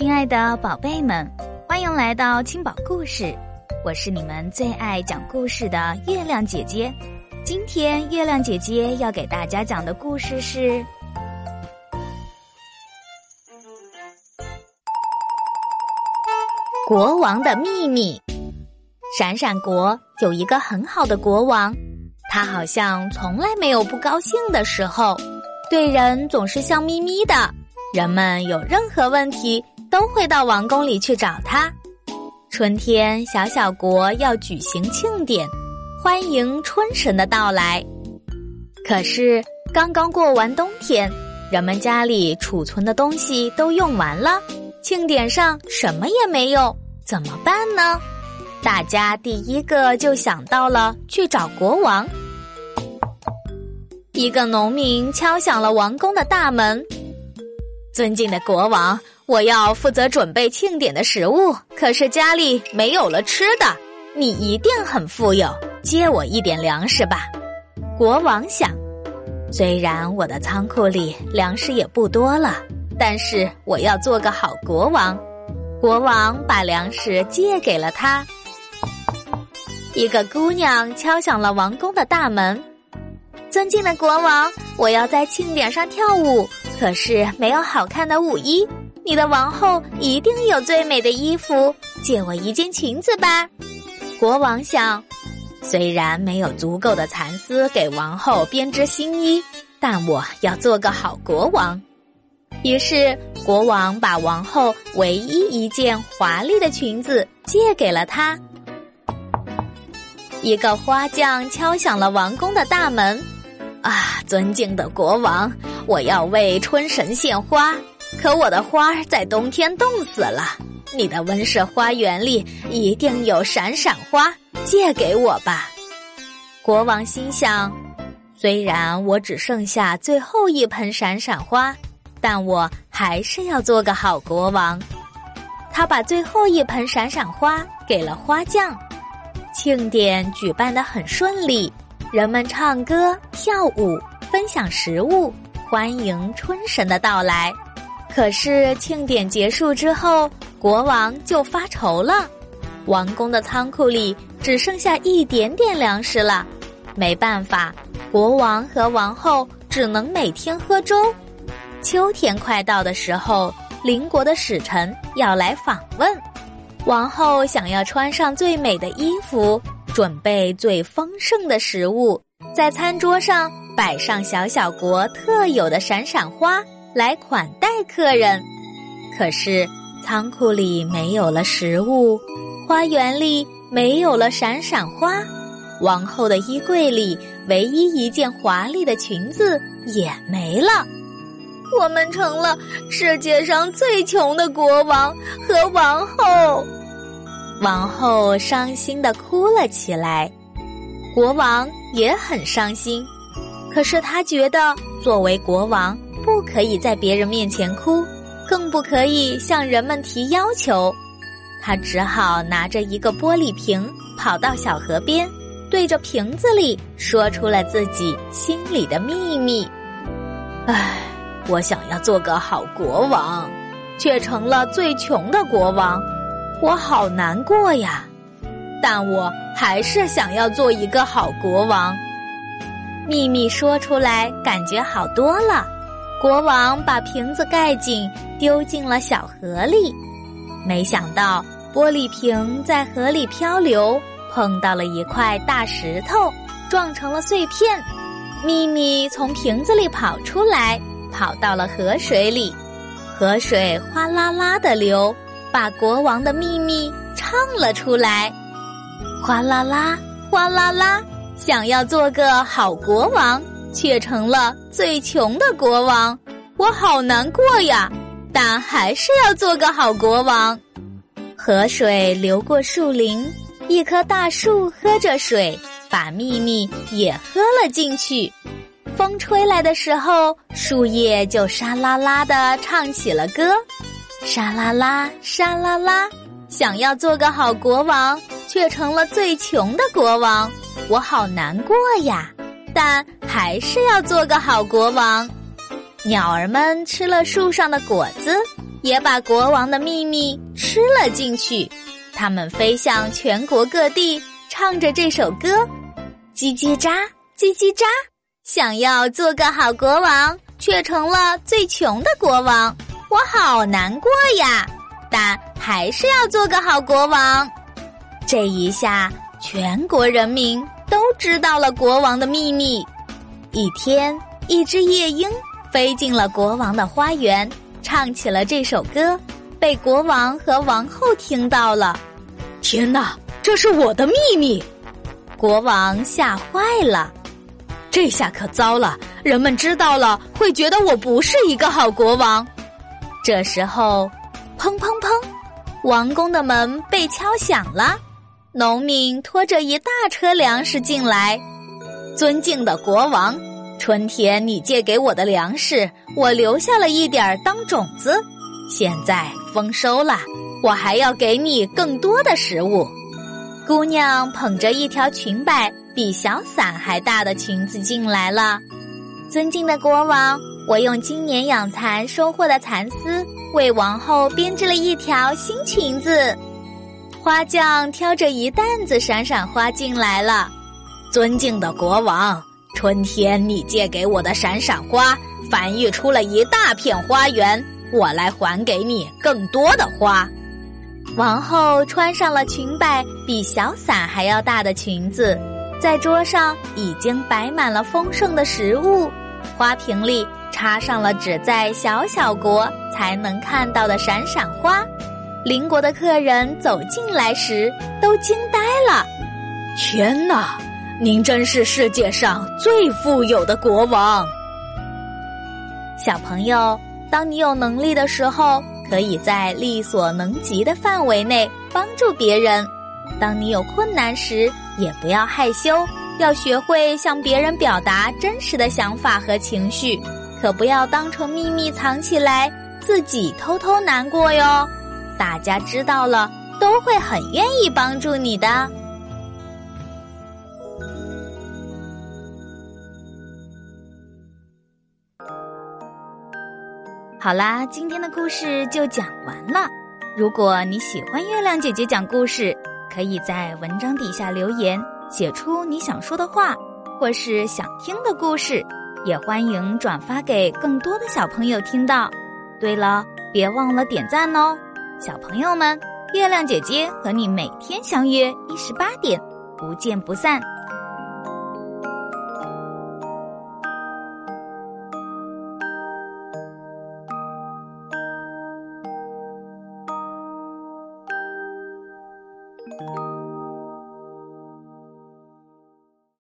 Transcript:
亲爱的宝贝们，欢迎来到青宝故事，我是你们最爱讲故事的月亮姐姐。今天月亮姐姐要给大家讲的故事是《国王的秘密》。闪闪国有一个很好的国王，他好像从来没有不高兴的时候，对人总是笑眯眯的。人们有任何问题。都会到王宫里去找他。春天，小小国要举行庆典，欢迎春神的到来。可是刚刚过完冬天，人们家里储存的东西都用完了，庆典上什么也没有，怎么办呢？大家第一个就想到了去找国王。一个农民敲响了王宫的大门，尊敬的国王。我要负责准备庆典的食物，可是家里没有了吃的。你一定很富有，借我一点粮食吧。国王想，虽然我的仓库里粮食也不多了，但是我要做个好国王。国王把粮食借给了他。一个姑娘敲响了王宫的大门，尊敬的国王，我要在庆典上跳舞，可是没有好看的舞衣。你的王后一定有最美的衣服，借我一件裙子吧。国王想，虽然没有足够的蚕丝给王后编织新衣，但我要做个好国王。于是，国王把王后唯一一件华丽的裙子借给了她。一个花匠敲响了王宫的大门。啊，尊敬的国王，我要为春神献花。可我的花在冬天冻死了。你的温室花园里一定有闪闪花，借给我吧。国王心想：虽然我只剩下最后一盆闪闪花，但我还是要做个好国王。他把最后一盆闪闪花给了花匠。庆典举办的很顺利，人们唱歌、跳舞、分享食物，欢迎春神的到来。可是庆典结束之后，国王就发愁了。王宫的仓库里只剩下一点点粮食了，没办法，国王和王后只能每天喝粥。秋天快到的时候，邻国的使臣要来访问，王后想要穿上最美的衣服，准备最丰盛的食物，在餐桌上摆上小小国特有的闪闪花。来款待客人，可是仓库里没有了食物，花园里没有了闪闪花，王后的衣柜里唯一一件华丽的裙子也没了。我们成了世界上最穷的国王和王后。王后伤心的哭了起来，国王也很伤心，可是他觉得作为国王。不可以在别人面前哭，更不可以向人们提要求。他只好拿着一个玻璃瓶，跑到小河边，对着瓶子里说出了自己心里的秘密。唉，我想要做个好国王，却成了最穷的国王，我好难过呀！但我还是想要做一个好国王。秘密说出来，感觉好多了。国王把瓶子盖紧，丢进了小河里。没想到玻璃瓶在河里漂流，碰到了一块大石头，撞成了碎片。秘密从瓶子里跑出来，跑到了河水里。河水哗啦啦的流，把国王的秘密唱了出来。哗啦啦，哗啦啦，想要做个好国王。却成了最穷的国王，我好难过呀！但还是要做个好国王。河水流过树林，一棵大树喝着水，把秘密也喝了进去。风吹来的时候，树叶就沙啦啦的唱起了歌，沙啦啦，沙啦啦。想要做个好国王，却成了最穷的国王，我好难过呀！但还是要做个好国王。鸟儿们吃了树上的果子，也把国王的秘密吃了进去。它们飞向全国各地，唱着这首歌：叽叽喳，叽叽喳。想要做个好国王，却成了最穷的国王，我好难过呀！但还是要做个好国王。这一下，全国人民都知道了国王的秘密。一天，一只夜莺飞进了国王的花园，唱起了这首歌，被国王和王后听到了。天哪，这是我的秘密！国王吓坏了，这下可糟了，人们知道了会觉得我不是一个好国王。这时候，砰砰砰，王宫的门被敲响了，农民拖着一大车粮食进来。尊敬的国王，春天你借给我的粮食，我留下了一点当种子，现在丰收了。我还要给你更多的食物。姑娘捧着一条裙摆比小伞还大的裙子进来了。尊敬的国王，我用今年养蚕收获的蚕丝为王后编织了一条新裙子。花匠挑着一担子闪闪花进来了。尊敬的国王，春天你借给我的闪闪花繁育出了一大片花园，我来还给你更多的花。王后穿上了裙摆比小伞还要大的裙子，在桌上已经摆满了丰盛的食物，花瓶里插上了只在小小国才能看到的闪闪花。邻国的客人走进来时都惊呆了。天哪，您真是世界上最富有的国王！小朋友，当你有能力的时候。可以在力所能及的范围内帮助别人。当你有困难时，也不要害羞，要学会向别人表达真实的想法和情绪，可不要当成秘密藏起来，自己偷偷难过哟。大家知道了，都会很愿意帮助你的。好啦，今天的故事就讲完了。如果你喜欢月亮姐姐讲故事，可以在文章底下留言，写出你想说的话，或是想听的故事，也欢迎转发给更多的小朋友听到。对了，别忘了点赞哦，小朋友们，月亮姐姐和你每天相约一十八点，不见不散。